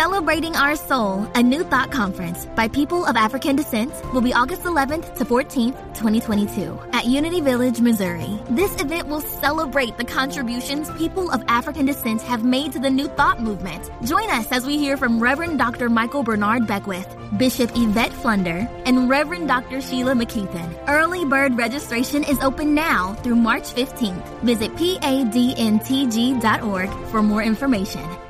Celebrating Our Soul, a New Thought Conference by people of African descent will be August 11th to 14th, 2022 at Unity Village, Missouri. This event will celebrate the contributions people of African descent have made to the New Thought movement. Join us as we hear from Reverend Dr. Michael Bernard Beckwith, Bishop Yvette Flunder, and Reverend Dr. Sheila McKeithen. Early bird registration is open now through March 15th. Visit padntg.org for more information.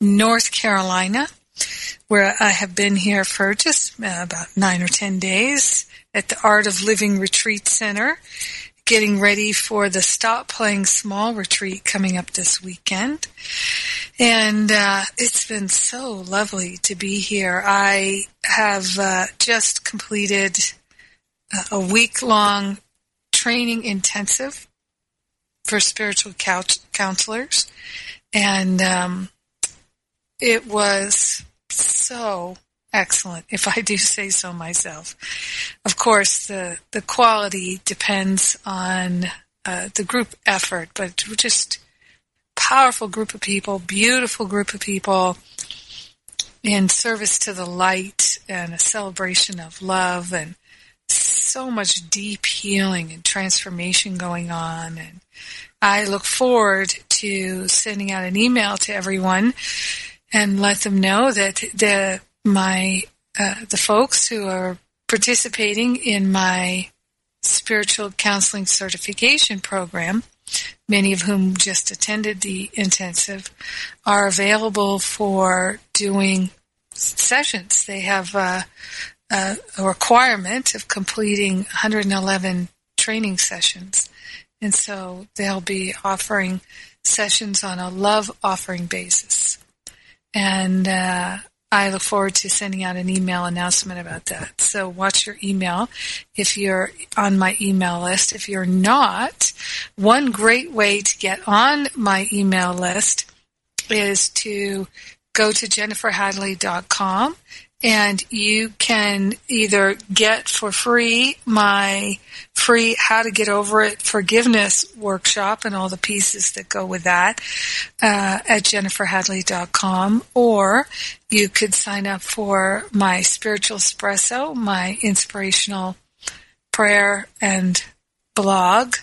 North Carolina, where I have been here for just uh, about nine or ten days at the Art of Living Retreat Center, getting ready for the Stop Playing Small retreat coming up this weekend. And uh, it's been so lovely to be here. I have uh, just completed a week long training intensive for spiritual counselors. And um, it was so excellent, if I do say so myself. Of course, the, the quality depends on uh, the group effort, but just powerful group of people, beautiful group of people in service to the light and a celebration of love and so much deep healing and transformation going on. And I look forward to sending out an email to everyone and let them know that the my uh, the folks who are participating in my spiritual counseling certification program, many of whom just attended the intensive, are available for doing sessions. They have a requirement of completing 111 training sessions. And so they'll be offering sessions on a love offering basis. And uh, I look forward to sending out an email announcement about that. So watch your email if you're on my email list. If you're not, one great way to get on my email list is to go to jenniferhadley.com and you can either get for free my free how to get over it forgiveness workshop and all the pieces that go with that uh, at jenniferhadley.com or you could sign up for my spiritual espresso my inspirational prayer and blog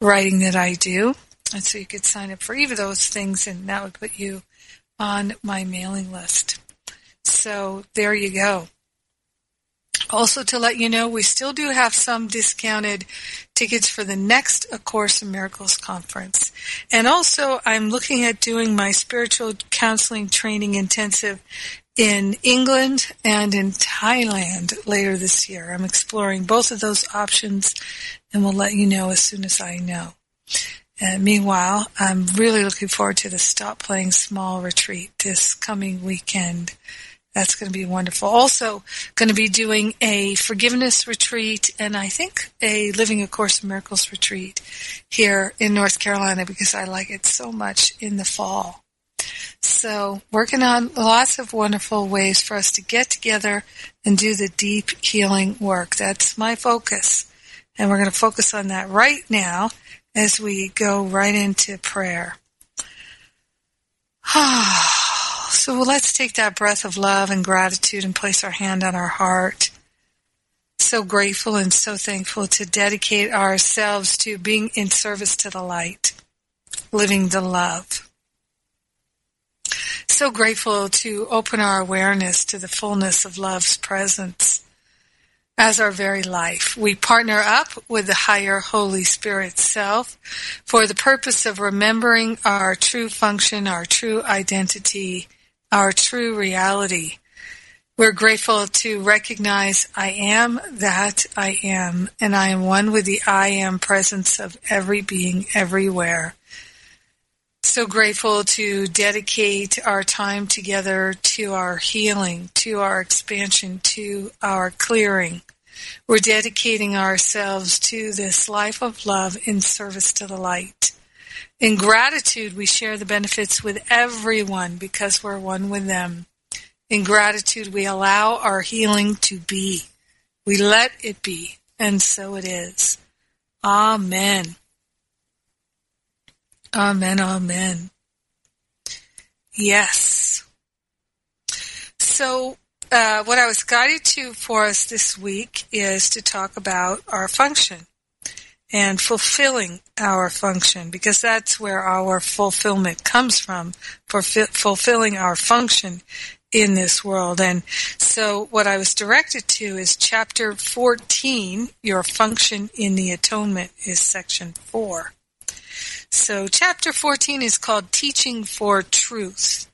writing that i do. And so you could sign up for either of those things and that would put you on my mailing list so there you go. Also to let you know, we still do have some discounted tickets for the next A Course in Miracles conference. And also I'm looking at doing my spiritual counseling training intensive in England and in Thailand later this year. I'm exploring both of those options and we'll let you know as soon as I know. And meanwhile, I'm really looking forward to the Stop Playing Small retreat this coming weekend. That's going to be wonderful. Also, going to be doing a forgiveness retreat and I think a Living a Course in Miracles retreat here in North Carolina because I like it so much in the fall. So, working on lots of wonderful ways for us to get together and do the deep healing work. That's my focus. And we're going to focus on that right now as we go right into prayer. so let's take that breath of love and gratitude and place our hand on our heart. So grateful and so thankful to dedicate ourselves to being in service to the light, living the love. So grateful to open our awareness to the fullness of love's presence as our very life. We partner up with the higher Holy Spirit self for the purpose of remembering our true function, our true identity, our true reality. We're grateful to recognize I am that I am, and I am one with the I am presence of every being everywhere. So grateful to dedicate our time together to our healing, to our expansion, to our clearing. We're dedicating ourselves to this life of love in service to the light. In gratitude, we share the benefits with everyone because we're one with them. In gratitude, we allow our healing to be. We let it be, and so it is. Amen. Amen, amen. Yes. So, uh, what I was guided to for us this week is to talk about our function and fulfilling our function because that's where our fulfillment comes from fi- fulfilling our function in this world. And so what I was directed to is chapter 14, your function in the atonement is section 4. So chapter 14 is called teaching for truth.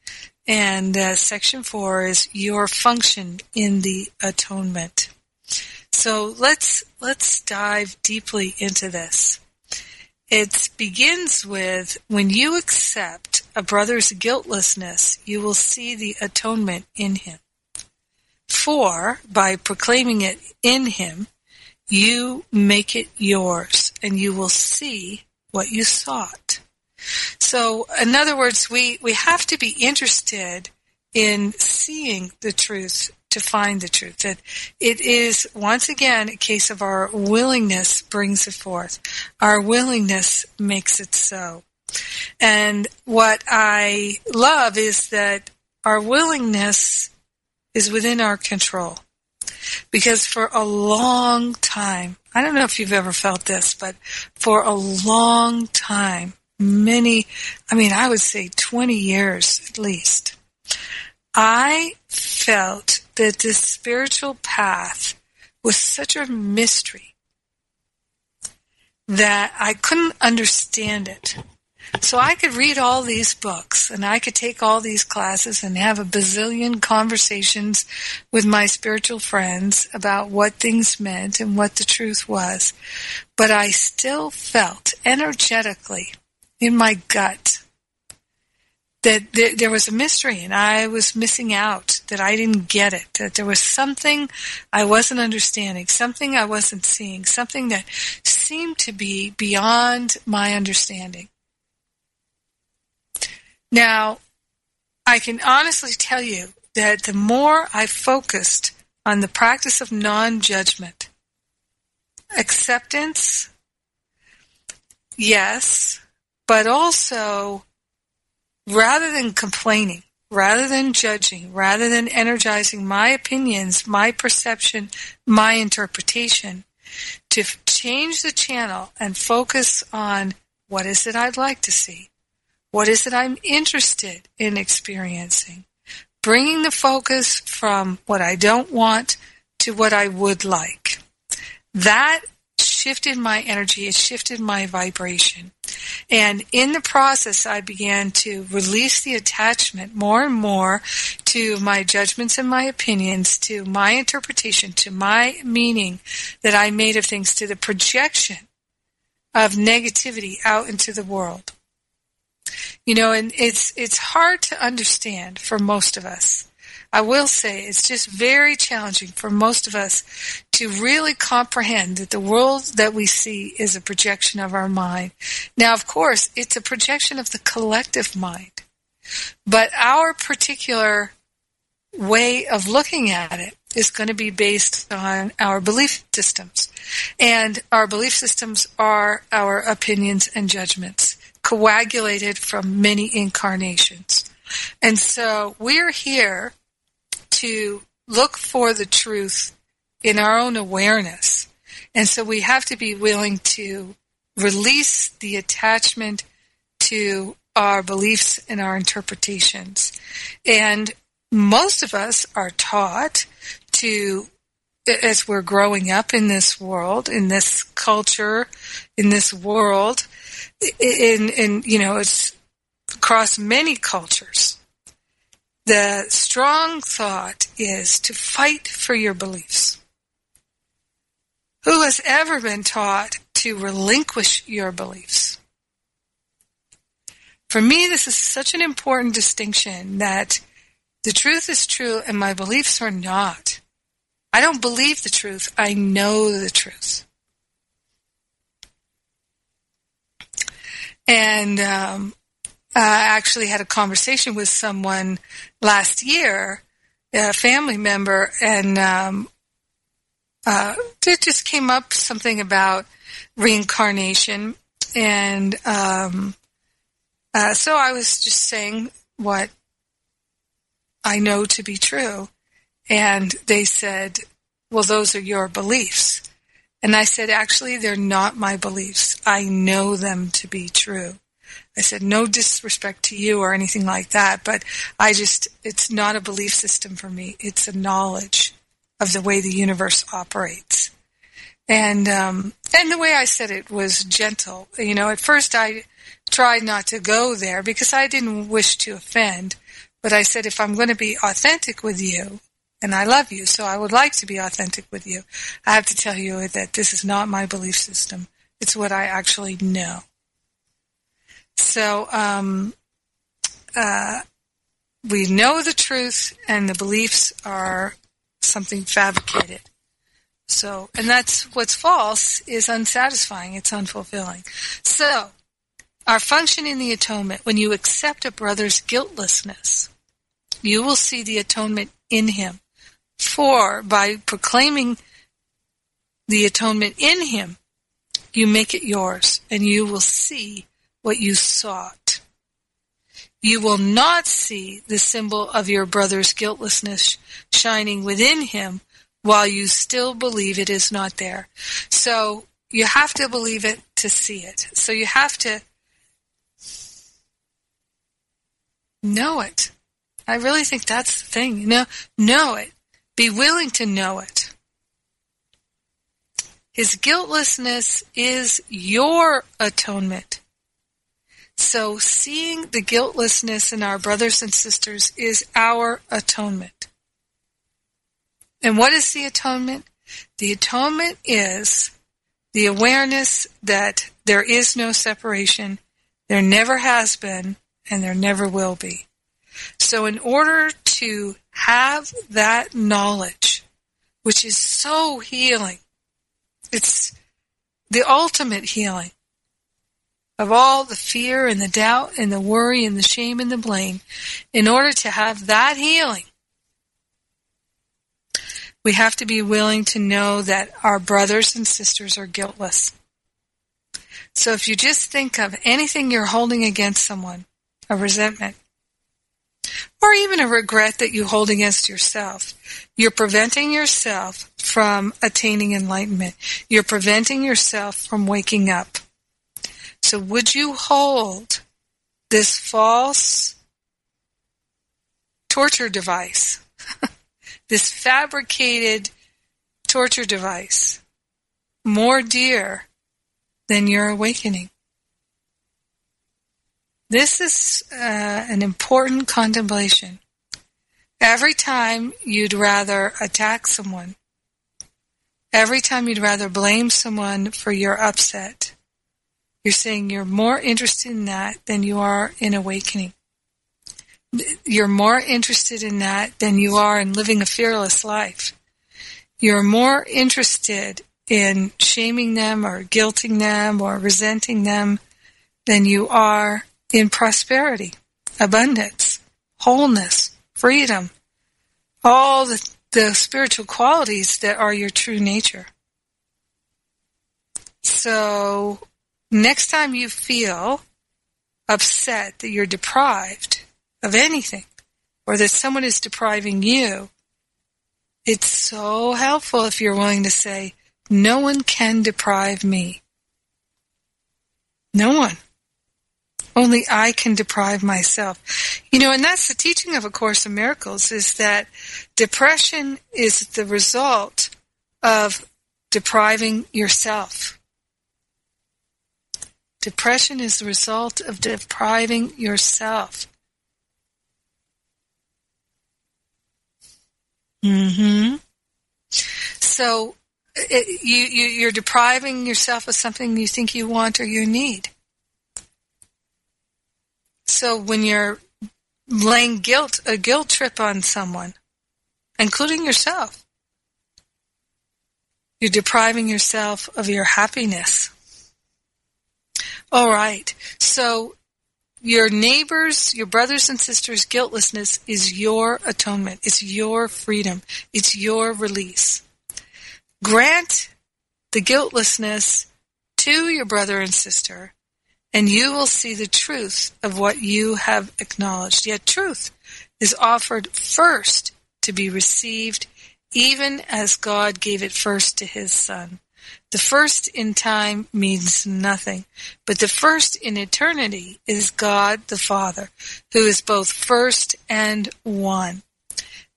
And uh, section 4 is your function in the atonement. So let's let's dive deeply into this. It begins with when you accept a brother's guiltlessness, you will see the atonement in him. For, by proclaiming it in him, you make it yours, and you will see what you sought. So, in other words, we, we have to be interested in seeing the truth to find the truth. That it is, once again, a case of our willingness brings it forth. Our willingness makes it so. And what I love is that our willingness is within our control. Because for a long time, I don't know if you've ever felt this, but for a long time, many, I mean, I would say 20 years at least, I felt that this spiritual path was such a mystery that I couldn't understand it. So I could read all these books and I could take all these classes and have a bazillion conversations with my spiritual friends about what things meant and what the truth was. But I still felt energetically in my gut that there was a mystery and I was missing out, that I didn't get it, that there was something I wasn't understanding, something I wasn't seeing, something that seemed to be beyond my understanding. Now, I can honestly tell you that the more I focused on the practice of non judgment, acceptance, yes, but also rather than complaining, rather than judging, rather than energizing my opinions, my perception, my interpretation, to change the channel and focus on what is it I'd like to see? What is it I'm interested in experiencing? Bringing the focus from what I don't want to what I would like. That shifted my energy, it shifted my vibration. And in the process, I began to release the attachment more and more to my judgments and my opinions, to my interpretation, to my meaning that I made of things, to the projection of negativity out into the world. You know, and it's it's hard to understand for most of us. I will say it's just very challenging for most of us to really comprehend that the world that we see is a projection of our mind. Now, of course, it's a projection of the collective mind. But our particular way of looking at it is going to be based on our belief systems. And our belief systems are our opinions and judgments, coagulated from many incarnations. And so we're here to look for the truth in our own awareness. And so we have to be willing to release the attachment to our beliefs and our interpretations. And most of us are taught to, as we're growing up in this world, in this culture, in this world, in, in you know, it's across many cultures. The strong thought is to fight for your beliefs. Who has ever been taught to relinquish your beliefs? For me, this is such an important distinction that the truth is true and my beliefs are not. I don't believe the truth. I know the truth. And um, I actually had a conversation with someone last year, a family member, and um, uh, it just came up something about reincarnation. And um, uh, so I was just saying what I know to be true. And they said, well, those are your beliefs. And I said, actually, they're not my beliefs. I know them to be true. I said, no disrespect to you or anything like that, but I just, it's not a belief system for me. It's a knowledge of the way the universe operates. And, um, and the way I said it was gentle. You know, at first I tried not to go there because I didn't wish to offend. But I said, if I'm going to be authentic with you, and I love you, so I would like to be authentic with you, I have to tell you that this is not my belief system. It's what I actually know. So, um, uh, we know the truth, and the beliefs are something fabricated. So, and that's what's false is unsatisfying. It's unfulfilling. So, our function in the atonement, when you accept a brother's guiltlessness, you will see the atonement in him. For by proclaiming the atonement in him, you make it yours, and you will see what you sought. You will not see the symbol of your brother's guiltlessness shining within him while you still believe it is not there. So you have to believe it to see it. So you have to Know it. I really think that's the thing. You know, know it. Be willing to know it. His guiltlessness is your atonement. So seeing the guiltlessness in our brothers and sisters is our atonement. And what is the atonement? The atonement is the awareness that there is no separation, there never has been, and there never will be. So in order to have that knowledge, which is so healing, it's the ultimate healing of all the fear and the doubt and the worry and the shame and the blame, in order to have that healing, we have to be willing to know that our brothers and sisters are guiltless. So if you just think of anything you're holding against someone, a resentment, or even a regret that you hold against yourself. You're preventing yourself from attaining enlightenment. You're preventing yourself from waking up. So would you hold this false torture device, this fabricated torture device, more dear than your awakening? This is uh, an important contemplation. Every time you'd rather attack someone, every time you'd rather blame someone for your upset, you're saying you're more interested in that than you are in awakening. You're more interested in that than you are in living a fearless life. You're more interested in shaming them or guilting them or resenting them than you are in prosperity. abundance, wholeness, freedom, all the, the spiritual qualities that are your true nature. So next time you feel upset that you're deprived of anything or that someone is depriving you, it's so helpful if you're willing to say, no one can deprive me. No one. Only I can deprive myself. You know, and that's the teaching of A Course in Miracles is that depression is the result of depriving yourself. Depression is the result of depriving yourself. Hmm. So it, you, you you're depriving yourself of something you think you want or you need. So when you're laying guilt a guilt trip on someone, including yourself, you're depriving yourself of your happiness. All right. So your neighbors, your brothers and sisters' guiltlessness is your atonement. It's your freedom. It's your release. Grant the guiltlessness to your brother and sister, and you will see the truth of what you have acknowledged. Yet truth is offered first to be received, even as God gave it first to his Son. The first in time means nothing, but the first in eternity is God the Father, who is both first and one.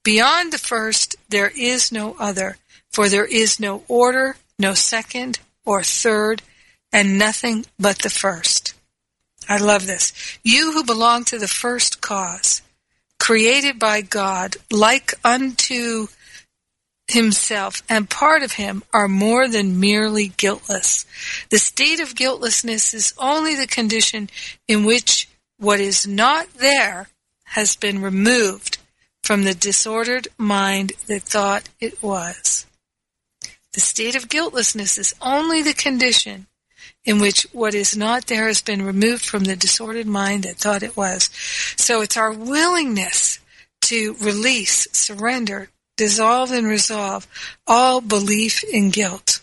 Beyond the first, there is no other, for there is no order, no second or third, and nothing but the first. I love this. You who belong to the first cause, created by God, like unto himself and part of him are more than merely guiltless. The state of guiltlessness is only the condition in which what is not there has been removed from the disordered mind that thought it was. The state of guiltlessness is only the condition in which what is not there has been removed from the disordered mind that thought it was. So it's our willingness to release, surrender, dissolve and resolve all belief in guilt,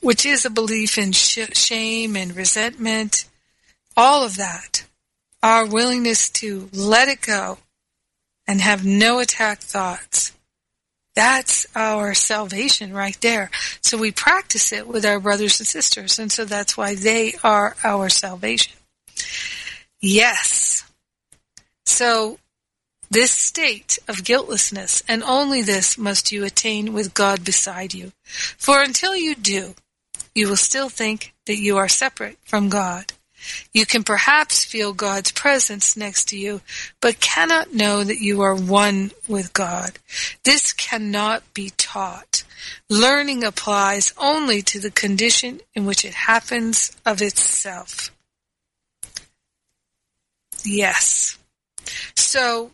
which is a belief in sh- shame and resentment, all of that. Our willingness to let it go and have no attack thoughts. That's our salvation right there. So we practice it with our brothers and sisters, and so that's why they are our salvation. Yes. So this state of guiltlessness, and only this must you attain with God beside you. For until you do, you will still think that you are separate from God. You can perhaps feel God's presence next to you, but cannot know that you are one with God. This cannot be taught. Learning applies only to the condition in which it happens of itself. Yes. So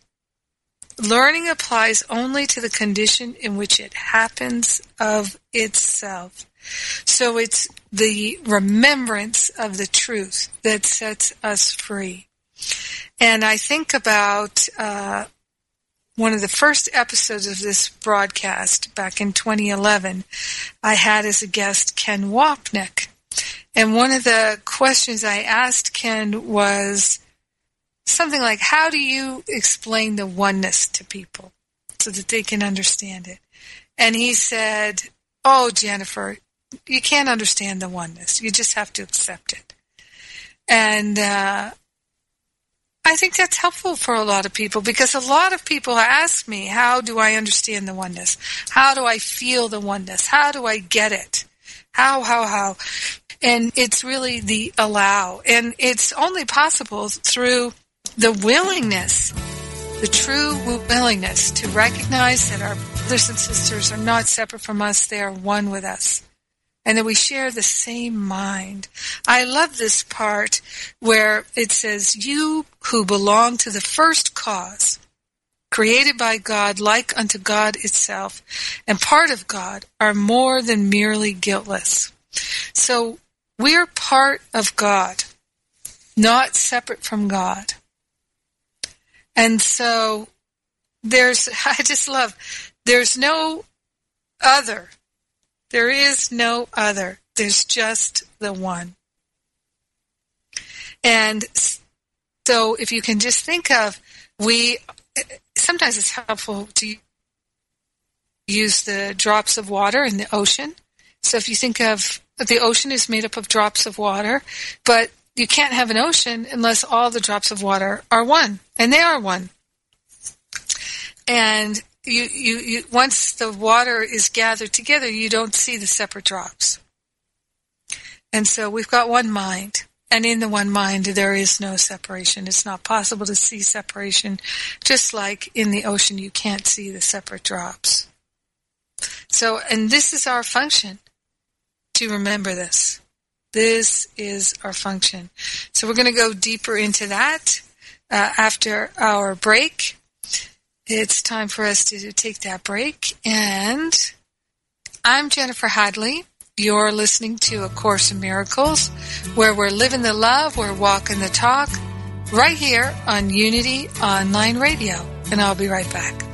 Learning applies only to the condition in which it happens of itself. So it's the remembrance of the truth that sets us free. And I think about uh, one of the first episodes of this broadcast back in 2011. I had as a guest Ken Wapnick. And one of the questions I asked Ken was, something like, how do you explain the oneness to people so that they can understand it? And he said, oh, Jennifer, you can't understand the oneness. You just have to accept it. And, uh, I think that's helpful for a lot of people because a lot of people ask me, how do I understand the oneness? How do I feel the oneness? How do I get it? How, how, how? And it's really the allow. And it's only possible through the willingness, the true willingness to recognize that our brothers and sisters are not separate from us, they are one with us. And that we share the same mind. I love this part where it says, You who belong to the first cause, created by God like unto God itself, and part of God, are more than merely guiltless. So we're part of God. not separate from God. And so there's, I just love, there's no other. There is no other. There's just the one. And so if you can just think of, we, sometimes it's helpful to use the drops of water in the ocean. So if you think of the ocean is made up of drops of water, but you can't have an ocean unless all the drops of water are one, and they are one. And you, you, you, once the water is gathered together, you don't see the separate drops. And so we've got one mind. And in the one mind, there is no separation. It's not possible to see separation, just like in the ocean, you can't see the separate drops. So, and this is our function to remember this. This is our function. So we're going to go deeper into that uh, after our break. It's time for us to take that break. And I'm Jennifer Hadley. You're listening to A Course in Miracles, where we're living the love, we're walking the talk, right here on Unity Online Radio. And I'll be right back.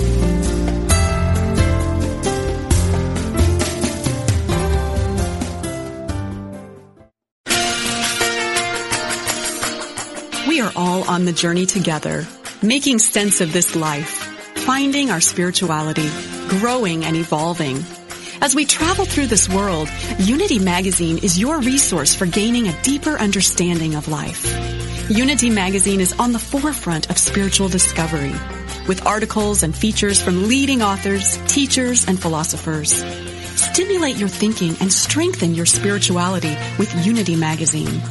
Are all on the journey together, making sense of this life, finding our spirituality, growing and evolving. As we travel through this world, Unity Magazine is your resource for gaining a deeper understanding of life. Unity Magazine is on the forefront of spiritual discovery, with articles and features from leading authors, teachers, and philosophers. Stimulate your thinking and strengthen your spirituality with Unity Magazine.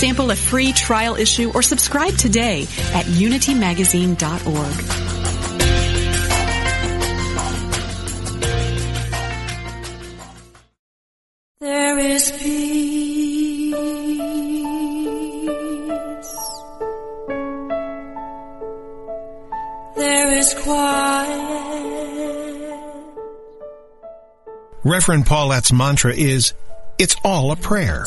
Sample a free trial issue or subscribe today at unitymagazine.org. is peace. There is quiet. Reverend Paulette's mantra is, It's all a prayer.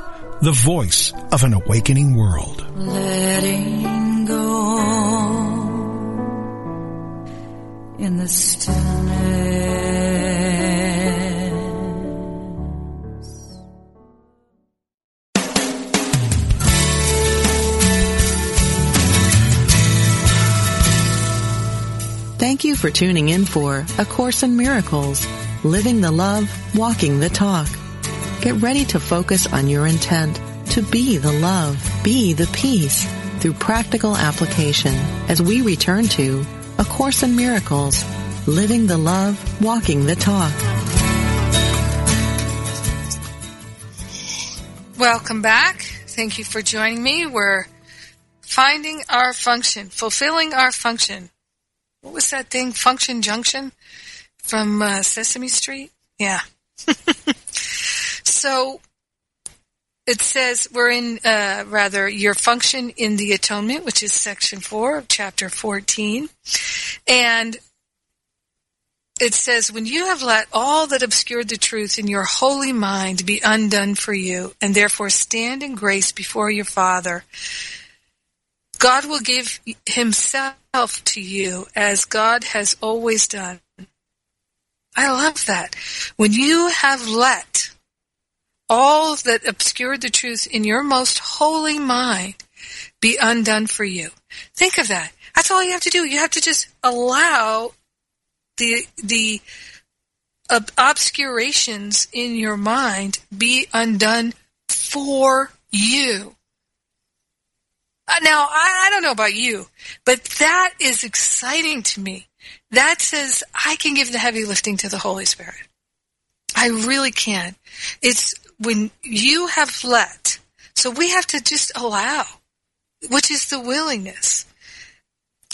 the voice of an awakening world. Letting go in the stillness. Thank you for tuning in for A Course in Miracles, Living the Love, Walking the Talk. Get ready to focus on your intent to be the love, be the peace through practical application as we return to A Course in Miracles, Living the Love, Walking the Talk. Welcome back. Thank you for joining me. We're finding our function, fulfilling our function. what was that thing? Function Junction from uh, Sesame Street? Yeah. so it says we're in, uh, rather, your function in the atonement, which is section four of chapter 14. And it says, when you have let all that obscured the truth in your holy mind be undone for you, and therefore stand in grace before your Father, God will give himself to you as God has always done. I love that. When you have let all that obscured the truth in your most holy mind be undone for you. Think of that. That's all you have to do. You have to just allow the the obscurations in your mind be undone for you. Uh, now, I, I don't know about you, but that is exciting to me. That says I can give the heavy lifting to the Holy Spirit. I really can. It's when you have let. So we have to just allow, which is the willingness.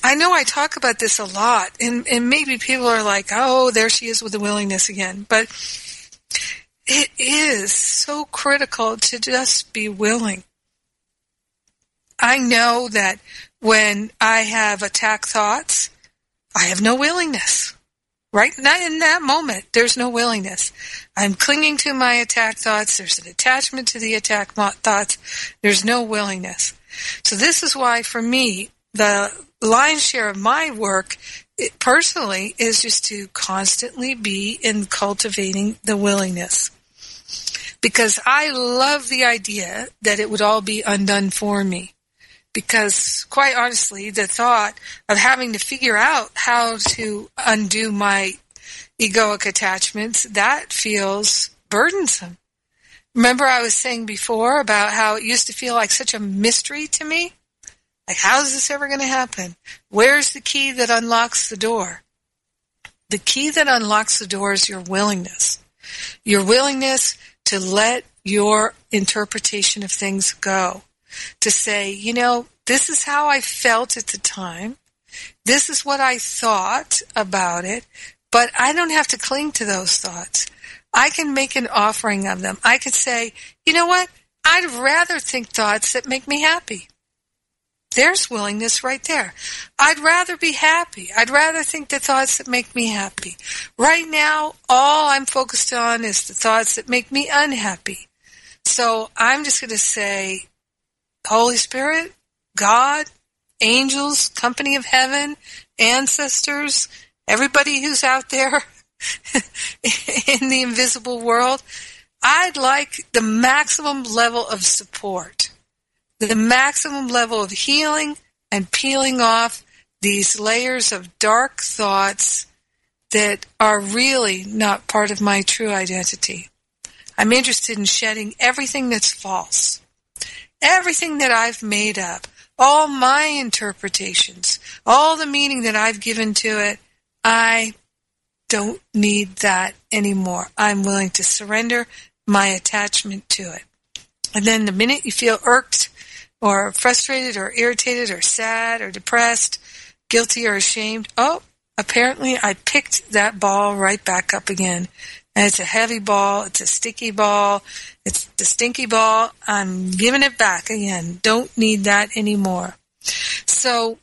I know I talk about this a lot, and, and maybe people are like, oh, there she is with the willingness again. But it is so critical to just be willing. I know that when I have attack thoughts, I have no willingness. Right not in that moment, there's no willingness. I'm clinging to my attack thoughts. There's an attachment to the attack thoughts. There's no willingness. So this is why, for me, the lion's share of my work it, personally is just to constantly be in cultivating the willingness. Because I love the idea that it would all be undone for me. Because quite honestly, the thought of having to figure out how to undo my egoic attachments, that feels burdensome. Remember I was saying before about how it used to feel like such a mystery to me? Like, how is this ever going to happen? Where's the key that unlocks the door? The key that unlocks the door is your willingness. Your willingness to let your interpretation of things go. To say, you know, this is how I felt at the time. This is what I thought about it, but I don't have to cling to those thoughts. I can make an offering of them. I could say, you know what? I'd rather think thoughts that make me happy. There's willingness right there. I'd rather be happy. I'd rather think the thoughts that make me happy. Right now, all I'm focused on is the thoughts that make me unhappy. So I'm just going to say, Holy Spirit, God, angels, company of heaven, ancestors, everybody who's out there in the invisible world, I'd like the maximum level of support the maximum level of healing and peeling off these layers of dark thoughts that are really not part of my true identity. I'm interested in shedding everything that's false, everything that I've made up, all my interpretations, all the meaning that I've given to it. I don't need that anymore. I'm willing to surrender my attachment to it. And then the minute you feel irked or frustrated or irritated or sad or depressed, guilty or ashamed, oh, apparently I picked that ball right back up again. And it's a heavy ball, it's a sticky ball, it's the stinky ball. I'm giving it back again. Don't need that anymore. So,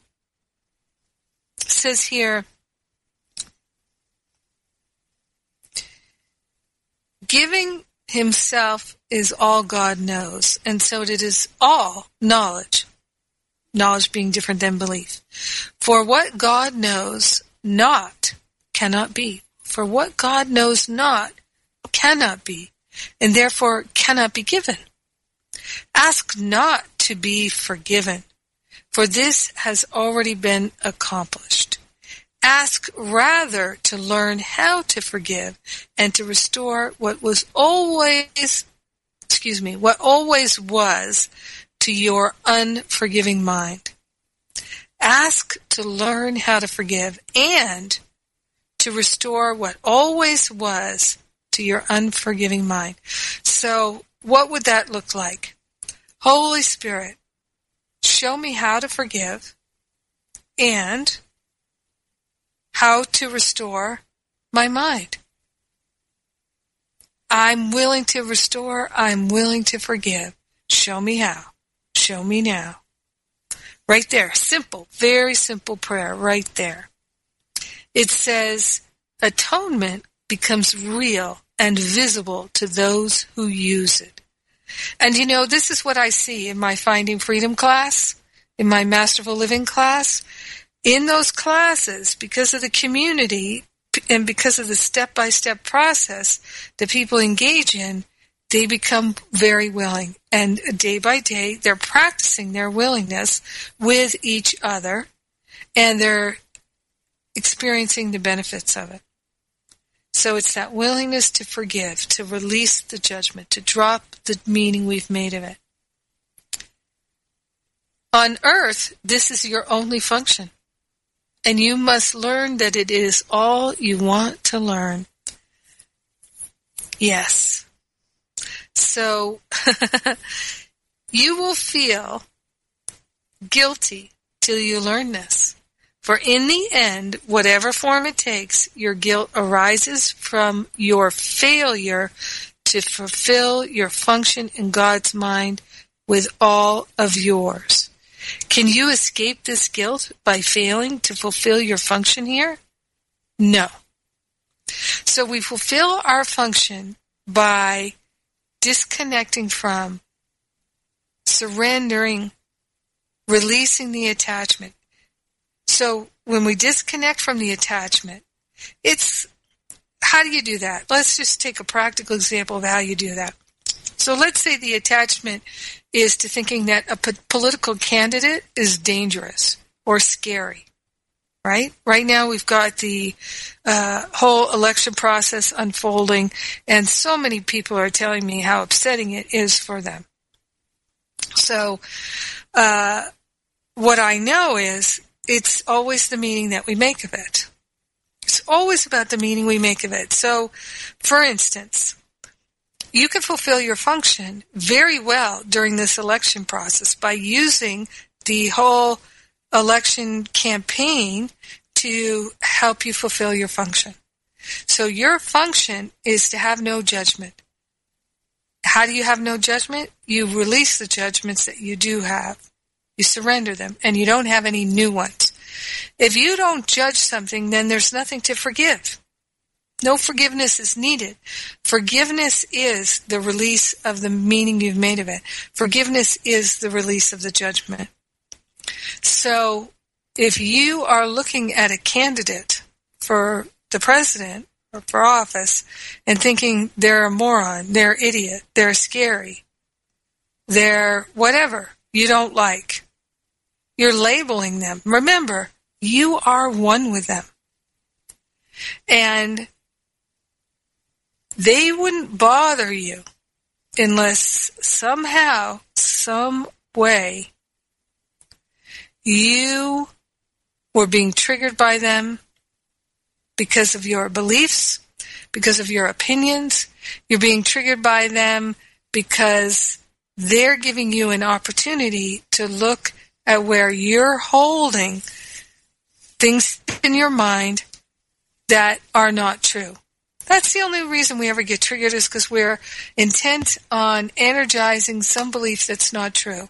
says here, giving himself is all God knows, and so it is all knowledge. Knowledge being different than belief. For what God knows not cannot be. For what God knows not cannot be, and therefore cannot be given. Ask not to be forgiven, for this has already been accomplished. Ask rather to learn how to forgive and to restore what was always, excuse me, what always was to your unforgiving mind. Ask to learn how to forgive and to restore what always was to your unforgiving mind. So, what would that look like? Holy Spirit, show me how to forgive and how to restore my mind. I'm willing to restore. I'm willing to forgive. Show me how. Show me now. Right there. Simple, very simple prayer right there. It says atonement becomes real and visible to those who use it. And you know, this is what I see in my Finding Freedom class, in my Masterful Living class. In those classes, because of the community and because of the step by step process that people engage in, they become very willing. And day by day, they're practicing their willingness with each other and they're experiencing the benefits of it. So it's that willingness to forgive, to release the judgment, to drop the meaning we've made of it. On earth, this is your only function. And you must learn that it is all you want to learn. Yes. So you will feel guilty till you learn this. For in the end, whatever form it takes, your guilt arises from your failure to fulfill your function in God's mind with all of yours. Can you escape this guilt by failing to fulfill your function here? No. So we fulfill our function by disconnecting from, surrendering, releasing the attachment, so when we disconnect from the attachment, it's how do you do that? Let's just take a practical example of how you do that. So let's say the attachment is to thinking that a po- political candidate is dangerous or scary, right? Right now we've got the uh, whole election process unfolding, and so many people are telling me how upsetting it is for them. So, uh, what I know is it's always the meaning that we make of it. It's always about the meaning we make of it. So, for instance, you can fulfill your function very well during this election process by using the whole election campaign to help you fulfill your function. So your function is to have no judgment. How do you have no judgment? You release the judgments that you do have. You surrender them and you don't have any new ones. If you don't judge something, then there's nothing to forgive. No forgiveness is needed. Forgiveness is the release of the meaning you've made of it. Forgiveness is the release of the judgment. So if you are looking at a candidate for the president or for office and thinking they're a moron, they're idiot, they're scary, they're whatever, you don't like. You're labeling them. Remember, you are one with them. And they wouldn't bother you unless somehow, some way, you were being triggered by them because of your beliefs, because of your opinions. You're being triggered by them because they're giving you an opportunity to look at where you're holding things in your mind that are not true. That's the only reason we ever get triggered is because we're intent on energizing some belief that's not true.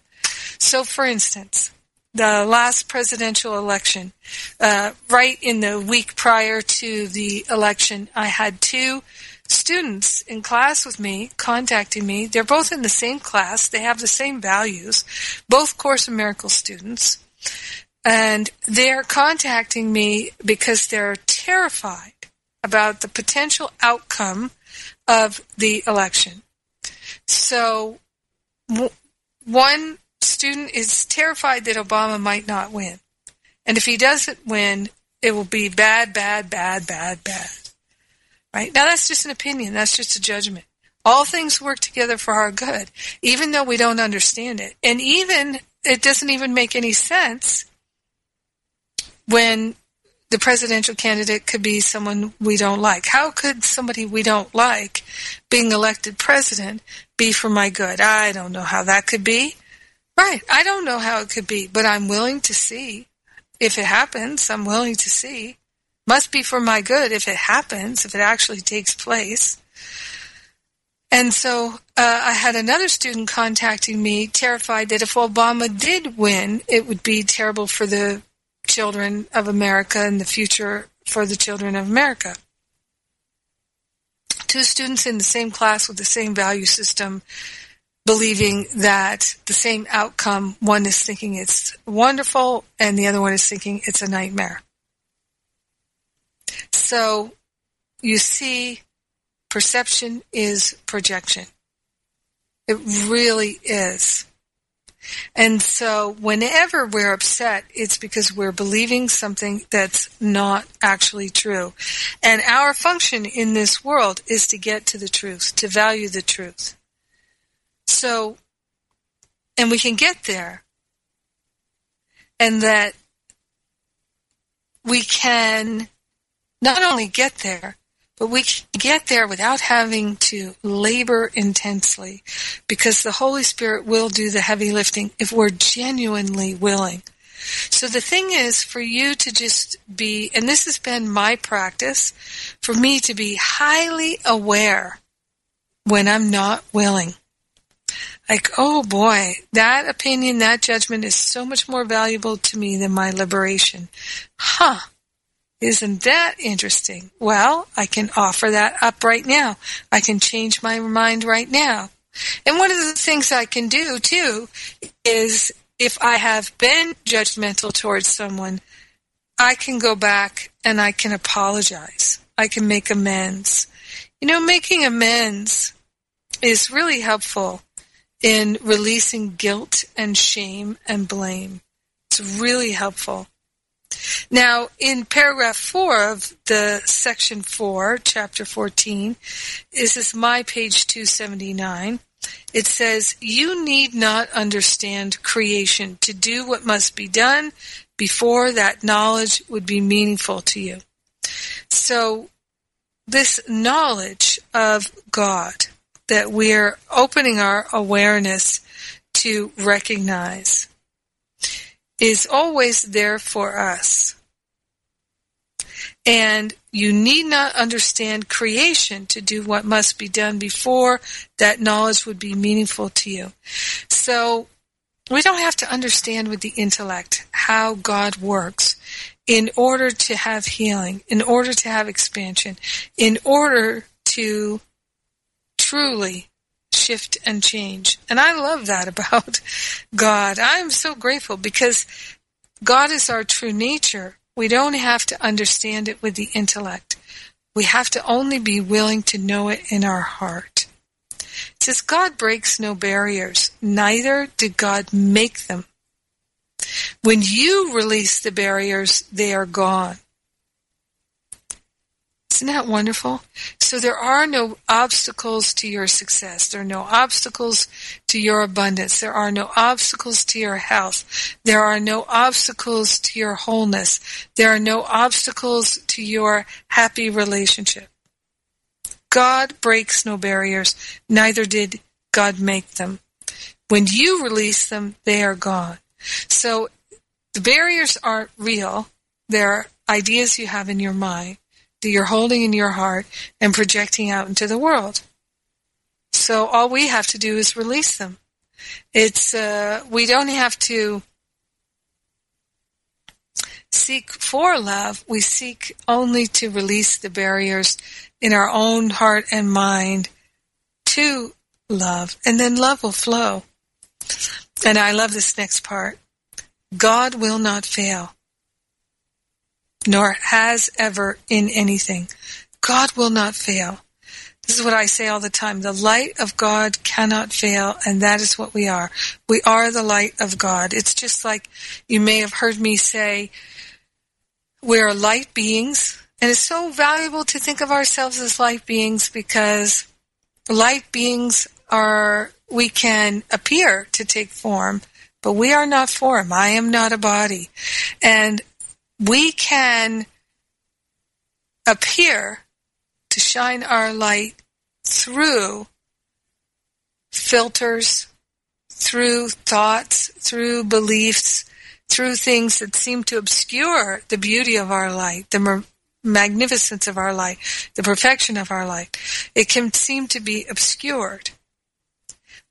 So, for instance, the last presidential election, uh, right in the week prior to the election, I had two students in class with me contacting me. They're both in the same class. They have the same values, both Course in Miracles students. And they're contacting me because they're terrified about the potential outcome of the election. So, w- one student is terrified that Obama might not win. And if he doesn't win, it will be bad, bad, bad, bad, bad. Right? Now that's just an opinion. That's just a judgment. All things work together for our good, even though we don't understand it. And even, it doesn't even make any sense when the presidential candidate could be someone we don't like. How could somebody we don't like being elected president be for my good? I don't know how that could be. Right. I don't know how it could be, but I'm willing to see. If it happens, I'm willing to see. Must be for my good if it happens, if it actually takes place. And so uh, I had another student contacting me, terrified that if Obama did win, it would be terrible for the children of America and the future for the children of America. Two students in the same class with the same value system believing that the same outcome, one is thinking it's wonderful and the other one is thinking it's a nightmare. So you see Perception is projection. It really is. And so whenever we're upset, it's because we're believing something that's not actually true. And our function in this world is to get to the truth, to value the truth. So, and we can get there. And that we can not only get there, but we can get there without having to labor intensely because the Holy Spirit will do the heavy lifting if we're genuinely willing. So the thing is for you to just be, and this has been my practice, for me to be highly aware when I'm not willing. Like, oh boy, that opinion, that judgment is so much more valuable to me than my liberation. Huh. Isn't that interesting? Well, I can offer that up right now. I can change my mind right now. And one of the things I can do too is if I have been judgmental towards someone, I can go back and I can apologize. I can make amends. You know, making amends is really helpful in releasing guilt and shame and blame. It's really helpful. Now, in paragraph 4 of the section 4, chapter 14, this is my page 279. It says, You need not understand creation to do what must be done before that knowledge would be meaningful to you. So, this knowledge of God that we're opening our awareness to recognize is always there for us. And you need not understand creation to do what must be done before that knowledge would be meaningful to you. So we don't have to understand with the intellect how God works in order to have healing, in order to have expansion, in order to truly shift and change. And I love that about God. I am so grateful because God is our true nature. We don't have to understand it with the intellect. We have to only be willing to know it in our heart. It says God breaks no barriers, neither did God make them. When you release the barriers, they are gone. Isn't that wonderful? So there are no obstacles to your success. There are no obstacles to your abundance. There are no obstacles to your health. There are no obstacles to your wholeness. There are no obstacles to your happy relationship. God breaks no barriers, neither did God make them. When you release them, they are gone. So the barriers aren't real. They're ideas you have in your mind that you're holding in your heart and projecting out into the world. So all we have to do is release them. It's uh, we don't have to seek for love. We seek only to release the barriers in our own heart and mind to love, and then love will flow. And I love this next part. God will not fail nor has ever in anything. God will not fail. This is what I say all the time. The light of God cannot fail, and that is what we are. We are the light of God. It's just like you may have heard me say, we are light beings, and it's so valuable to think of ourselves as light beings because light beings are, we can appear to take form, but we are not form. I am not a body. And we can appear to shine our light through filters, through thoughts, through beliefs, through things that seem to obscure the beauty of our light, the magnificence of our light, the perfection of our light, it can seem to be obscured.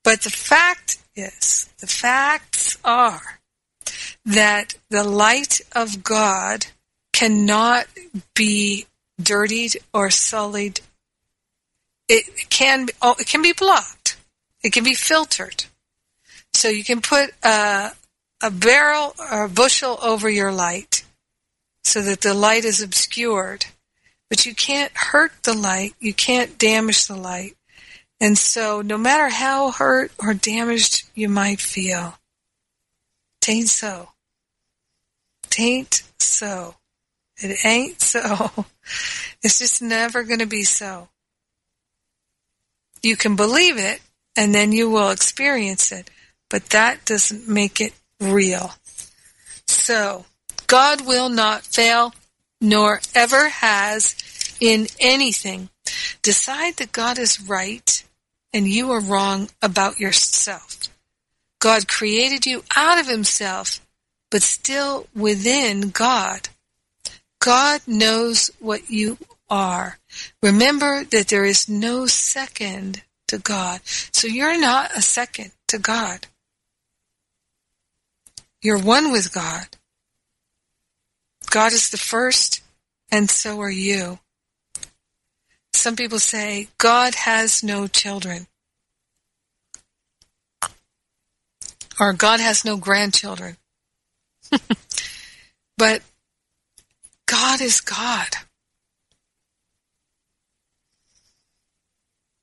But the fact is, the facts are that the light of God cannot be dirtied or sullied. It can oh, it can be blocked. It can be filtered. So you can put a, a barrel or a bushel over your light so that the light is obscured. But you can't hurt the light. You can't damage the light. And so no matter how hurt or damaged you might feel, tain't so. Tain't so. It ain't so. It's just never going to be so. You can believe it and then you will experience it, but that doesn't make it real. So, God will not fail, nor ever has in anything. Decide that God is right and you are wrong about yourself. God created you out of himself, but still within God. God knows what you are. Remember that there is no second to God. So you're not a second to God. You're one with God. God is the first, and so are you. Some people say, God has no children. Or God has no grandchildren. but God is God.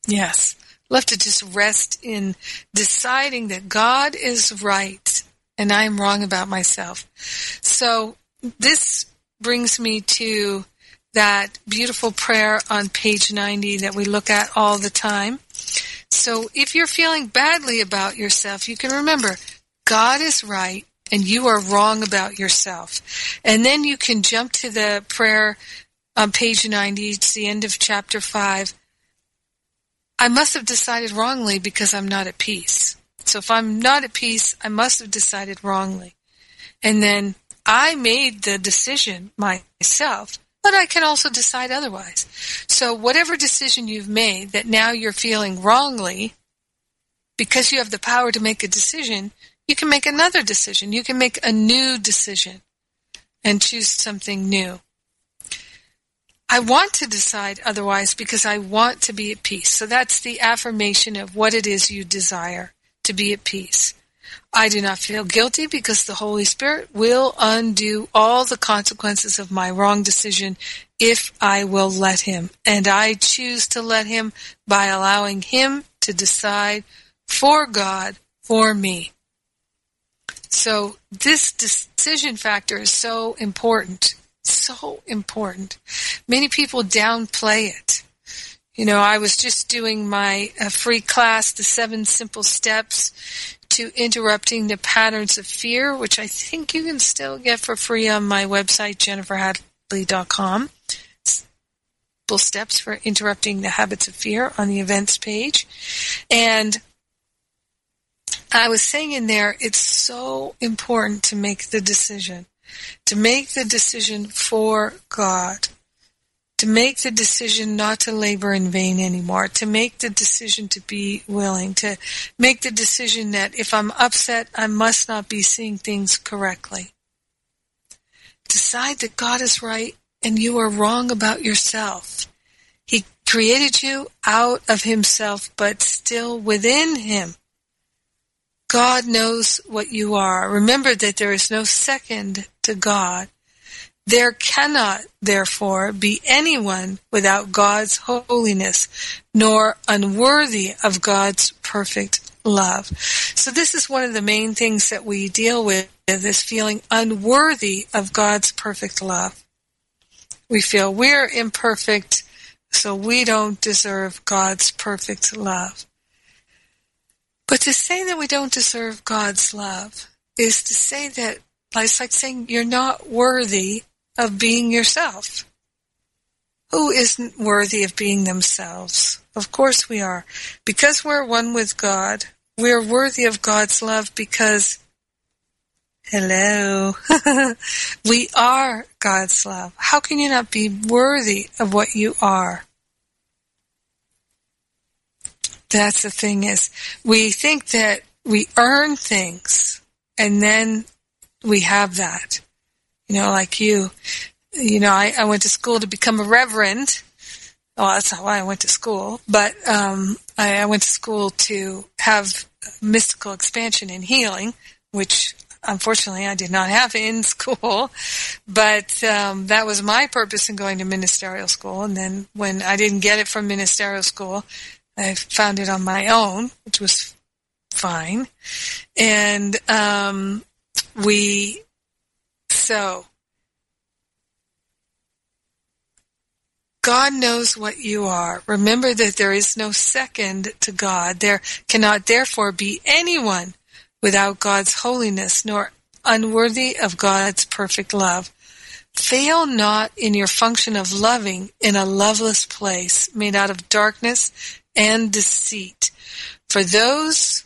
Yes. Love to just rest in deciding that God is right and I'm wrong about myself. So this brings me to that beautiful prayer on page 90 that we look at all the time. So if you're feeling badly about yourself, you can remember God is right and you are wrong about yourself. And then you can jump to the prayer on page 90. It's the end of chapter 5. I must have decided wrongly because I'm not at peace. So if I'm not at peace, I must have decided wrongly. And then I made the decision myself, but I can also decide otherwise. So whatever decision you've made that now you're feeling wrongly, because you have the power to make a decision, you can make another decision. You can make a new decision and choose something new. I want to decide otherwise because I want to be at peace. So that's the affirmation of what it is you desire to be at peace. I do not feel guilty because the Holy Spirit will undo all the consequences of my wrong decision if I will let Him. And I choose to let Him by allowing Him to decide for God for me. So this decision factor is so important. So important. Many people downplay it. You know, I was just doing my uh, free class, The Seven Simple Steps to Interrupting the Patterns of Fear, which I think you can still get for free on my website, jenniferhadley.com. Steps for Interrupting the Habits of Fear on the events page. And I was saying in there, it's so important to make the decision, to make the decision for God, to make the decision not to labor in vain anymore, to make the decision to be willing, to make the decision that if I'm upset, I must not be seeing things correctly. Decide that God is right and you are wrong about yourself. He created you out of himself, but still within him. God knows what you are. Remember that there is no second to God. There cannot, therefore, be anyone without God's holiness, nor unworthy of God's perfect love. So this is one of the main things that we deal with, this feeling unworthy of God's perfect love. We feel we're imperfect, so we don't deserve God's perfect love. But to say that we don't deserve God's love is to say that it's like saying you're not worthy of being yourself. Who isn't worthy of being themselves? Of course we are. Because we're one with God, we're worthy of God's love because Hello. we are God's love. How can you not be worthy of what you are? That's the thing is, we think that we earn things and then we have that. You know, like you, you know, I, I went to school to become a reverend. Well, that's not why I went to school, but um, I, I went to school to have mystical expansion and healing, which unfortunately I did not have in school, but um, that was my purpose in going to ministerial school. And then when I didn't get it from ministerial school, I found it on my own, which was fine. And um, we, so, God knows what you are. Remember that there is no second to God. There cannot therefore be anyone without God's holiness, nor unworthy of God's perfect love. Fail not in your function of loving in a loveless place made out of darkness and deceit. For those,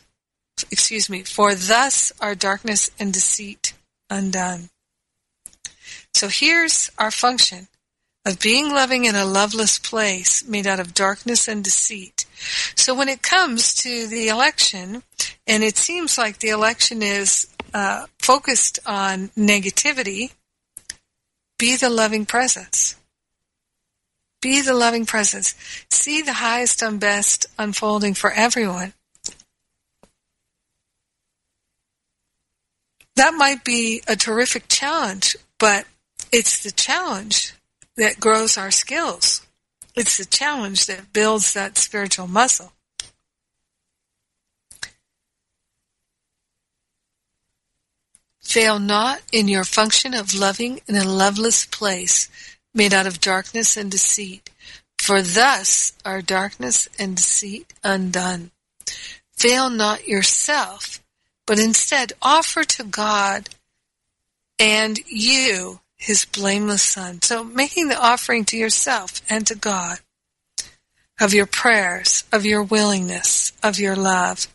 excuse me, for thus are darkness and deceit undone. So here's our function of being loving in a loveless place made out of darkness and deceit. So when it comes to the election, and it seems like the election is uh, focused on negativity, be the loving presence. Be the loving presence. See the highest and best unfolding for everyone. That might be a terrific challenge, but it's the challenge that grows our skills. It's the challenge that builds that spiritual muscle. Fail not in your function of loving in a loveless place made out of darkness and deceit, for thus are darkness and deceit undone. Fail not yourself, but instead offer to God and you his blameless son. So making the offering to yourself and to God of your prayers, of your willingness, of your love.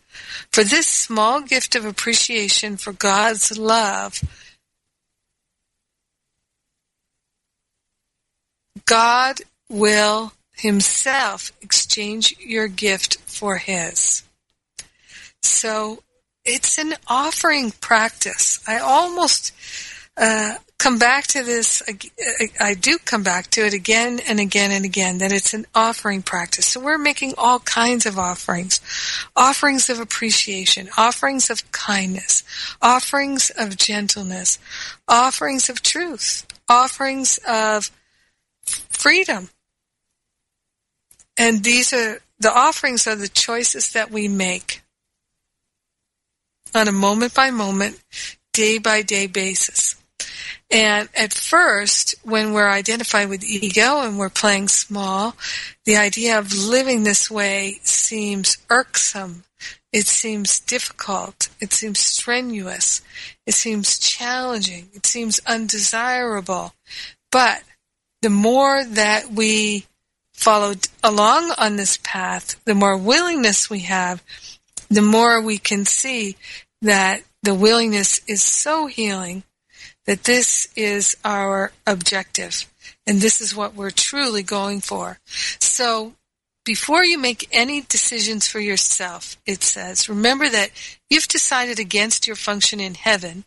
For this small gift of appreciation for God's love, God will himself exchange your gift for his. So it's an offering practice. I almost uh, come back to this, I do come back to it again and again and again, that it's an offering practice. So we're making all kinds of offerings. Offerings of appreciation, offerings of kindness, offerings of gentleness, offerings of truth, offerings of freedom. And these are, the offerings are the choices that we make on a moment by moment, day by day basis. And at first, when we're identified with ego and we're playing small, the idea of living this way seems irksome. It seems difficult. It seems strenuous. It seems challenging. It seems undesirable. But the more that we follow along on this path, the more willingness we have, the more we can see that the willingness is so healing that this is our objective and this is what we're truly going for. So before you make any decisions for yourself, it says, remember that you've decided against your function in heaven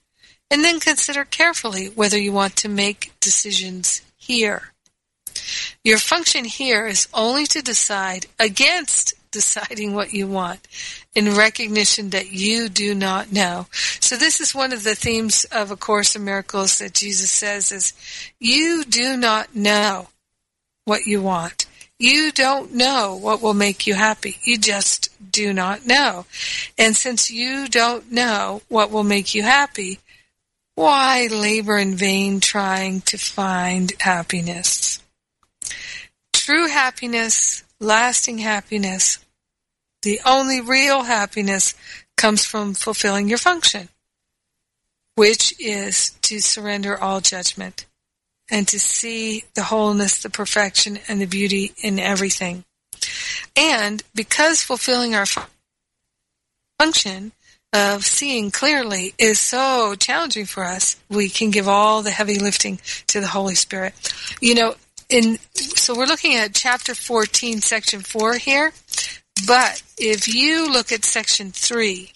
and then consider carefully whether you want to make decisions here. Your function here is only to decide against deciding what you want in recognition that you do not know. So this is one of the themes of A Course in Miracles that Jesus says is, you do not know what you want. You don't know what will make you happy. You just do not know. And since you don't know what will make you happy, why labor in vain trying to find happiness? True happiness, lasting happiness, the only real happiness comes from fulfilling your function, which is to surrender all judgment and to see the wholeness, the perfection, and the beauty in everything. And because fulfilling our function of seeing clearly is so challenging for us, we can give all the heavy lifting to the Holy Spirit. You know, in so we're looking at chapter 14 section 4 here, but if you look at section 3,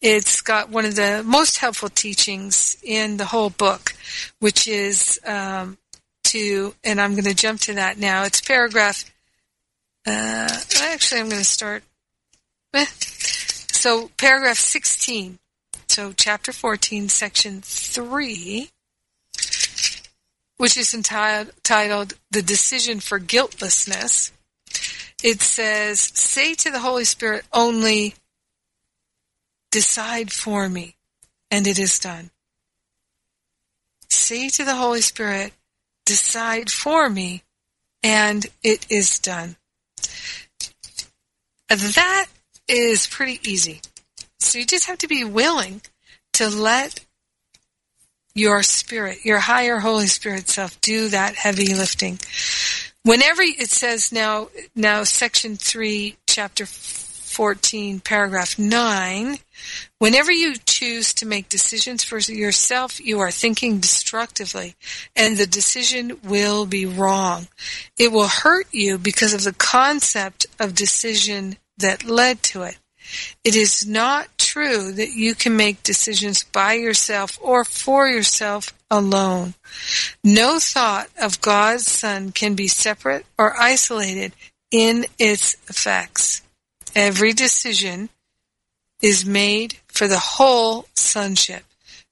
it's got one of the most helpful teachings in the whole book, which is um, to, and I'm going to jump to that now. It's paragraph. Uh, actually, I'm going to start. Eh. So, paragraph 16. So, chapter 14, section 3, which is entitled The Decision for Guiltlessness. It says, Say to the Holy Spirit only, Decide for me, and it is done. Say to the Holy Spirit, decide for me, and it is done. That is pretty easy. So you just have to be willing to let your spirit, your higher Holy Spirit self, do that heavy lifting. Whenever it says now, now section 3, chapter 14, paragraph 9, whenever you choose to make decisions for yourself, you are thinking destructively, and the decision will be wrong. It will hurt you because of the concept of decision that led to it. It is not true that you can make decisions by yourself or for yourself alone. No thought of God's Son can be separate or isolated in its effects. Every decision is made for the whole sonship,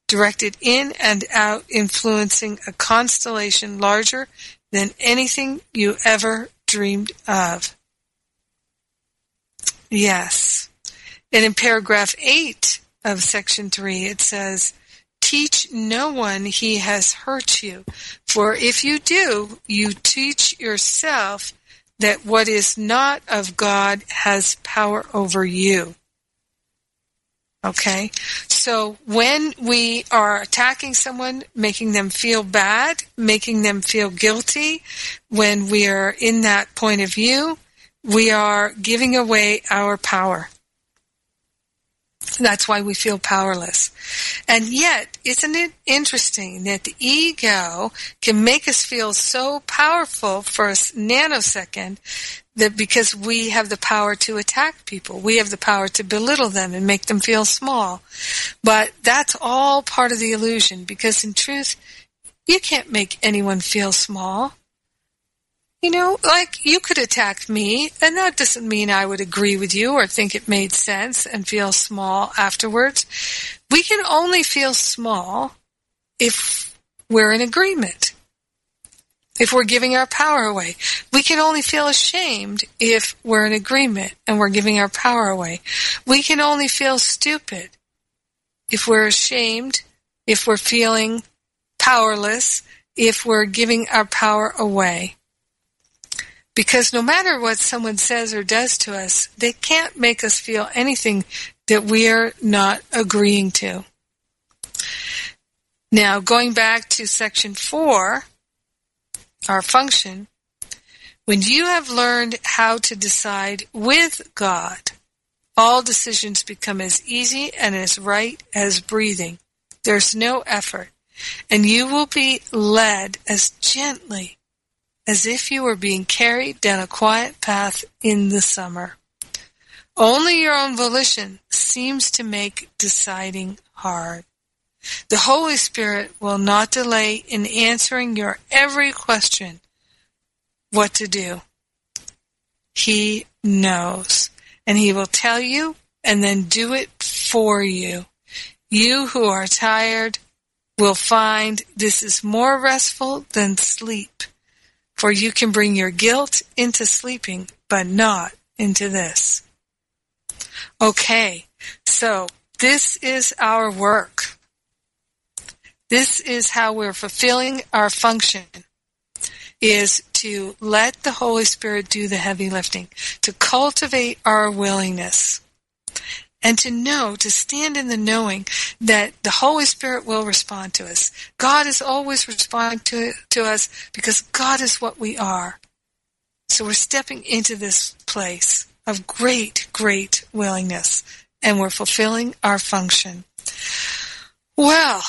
directed in and out, influencing a constellation larger than anything you ever dreamed of. Yes. And in paragraph 8 of section 3, it says, Teach no one he has hurt you, for if you do, you teach yourself that what is not of God has power over you. Okay? So when we are attacking someone, making them feel bad, making them feel guilty, when we are in that point of view, we are giving away our power. That's why we feel powerless. And yet, isn't it interesting that the ego can make us feel so powerful for a nanosecond that because we have the power to attack people, we have the power to belittle them and make them feel small. But that's all part of the illusion because in truth, you can't make anyone feel small. You know, like you could attack me, and that doesn't mean I would agree with you or think it made sense and feel small afterwards. We can only feel small if we're in agreement, if we're giving our power away. We can only feel ashamed if we're in agreement and we're giving our power away. We can only feel stupid if we're ashamed, if we're feeling powerless, if we're giving our power away. Because no matter what someone says or does to us, they can't make us feel anything that we are not agreeing to. Now, going back to section four, our function, when you have learned how to decide with God, all decisions become as easy and as right as breathing. There's no effort, and you will be led as gently as if you were being carried down a quiet path in the summer. Only your own volition seems to make deciding hard. The Holy Spirit will not delay in answering your every question what to do. He knows, and He will tell you and then do it for you. You who are tired will find this is more restful than sleep for you can bring your guilt into sleeping, but not into this. Okay, so this is our work. This is how we're fulfilling our function is to let the Holy Spirit do the heavy lifting, to cultivate our willingness and to know, to stand in the knowing that the Holy Spirit will respond to us. God is always responding to, to us because God is what we are. So we're stepping into this place of great, great willingness and we're fulfilling our function. Well,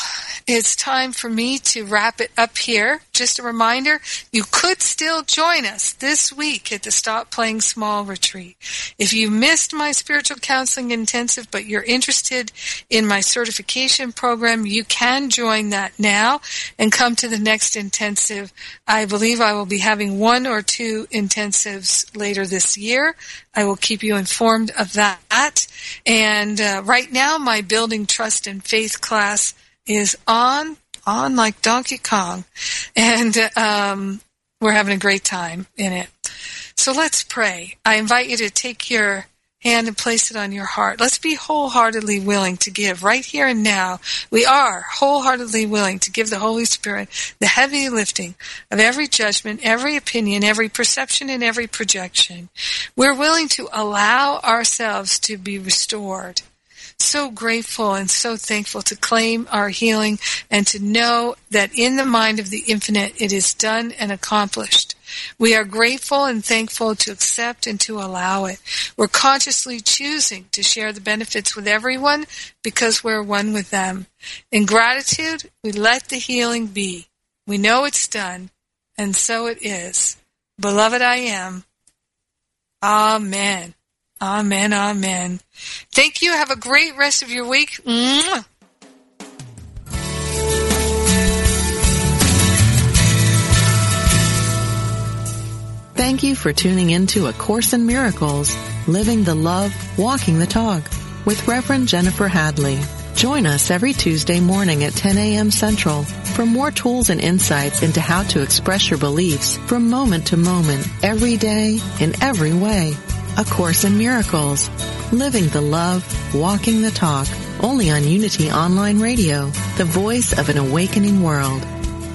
it's time for me to wrap it up here. Just a reminder, you could still join us this week at the Stop Playing Small retreat. If you missed my spiritual counseling intensive, but you're interested in my certification program, you can join that now and come to the next intensive. I believe I will be having one or two intensives later this year. I will keep you informed of that. And uh, right now, my building trust and faith class is on, on like Donkey Kong. And um, we're having a great time in it. So let's pray. I invite you to take your hand and place it on your heart. Let's be wholeheartedly willing to give right here and now. We are wholeheartedly willing to give the Holy Spirit the heavy lifting of every judgment, every opinion, every perception, and every projection. We're willing to allow ourselves to be restored so grateful and so thankful to claim our healing and to know that in the mind of the infinite it is done and accomplished. We are grateful and thankful to accept and to allow it. We're consciously choosing to share the benefits with everyone because we're one with them. In gratitude, we let the healing be. We know it's done, and so it is. Beloved I am. Amen. Amen. Amen. Thank you. Have a great rest of your week. Mwah. Thank you for tuning in to A Course in Miracles, Living the Love, Walking the Talk with Reverend Jennifer Hadley. Join us every Tuesday morning at 10 a.m. Central for more tools and insights into how to express your beliefs from moment to moment, every day, in every way. A Course in Miracles, Living the Love, Walking the Talk, only on Unity Online Radio, the voice of an awakening world.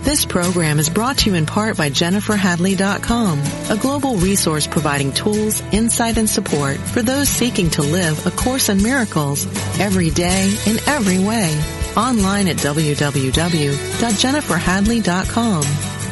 This program is brought to you in part by JenniferHadley.com, a global resource providing tools, insight, and support for those seeking to live A Course in Miracles every day in every way. Online at www.jenniferhadley.com.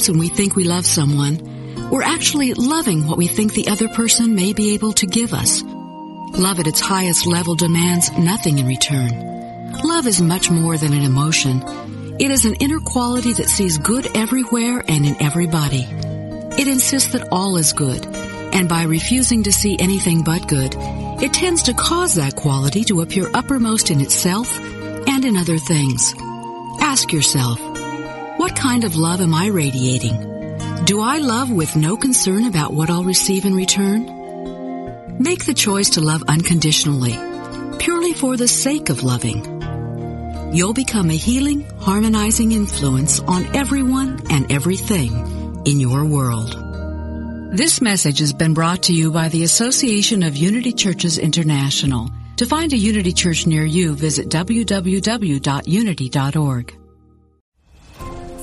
Sometimes when we think we love someone, we're actually loving what we think the other person may be able to give us. Love at its highest level demands nothing in return. Love is much more than an emotion. It is an inner quality that sees good everywhere and in everybody. It insists that all is good, and by refusing to see anything but good, it tends to cause that quality to appear uppermost in itself and in other things. Ask yourself, what kind of love am I radiating? Do I love with no concern about what I'll receive in return? Make the choice to love unconditionally, purely for the sake of loving. You'll become a healing, harmonizing influence on everyone and everything in your world. This message has been brought to you by the Association of Unity Churches International. To find a Unity Church near you, visit www.unity.org.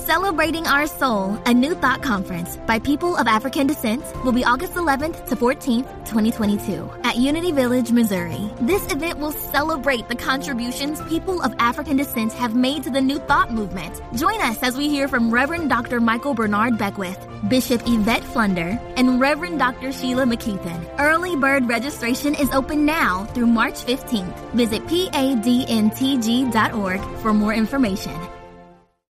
Celebrating Our Soul, a New Thought Conference by people of African descent will be August 11th to 14th, 2022 at Unity Village, Missouri. This event will celebrate the contributions people of African descent have made to the New Thought movement. Join us as we hear from Reverend Dr. Michael Bernard Beckwith, Bishop Yvette Flunder, and Reverend Dr. Sheila McKeithen. Early bird registration is open now through March 15th. Visit padntg.org for more information.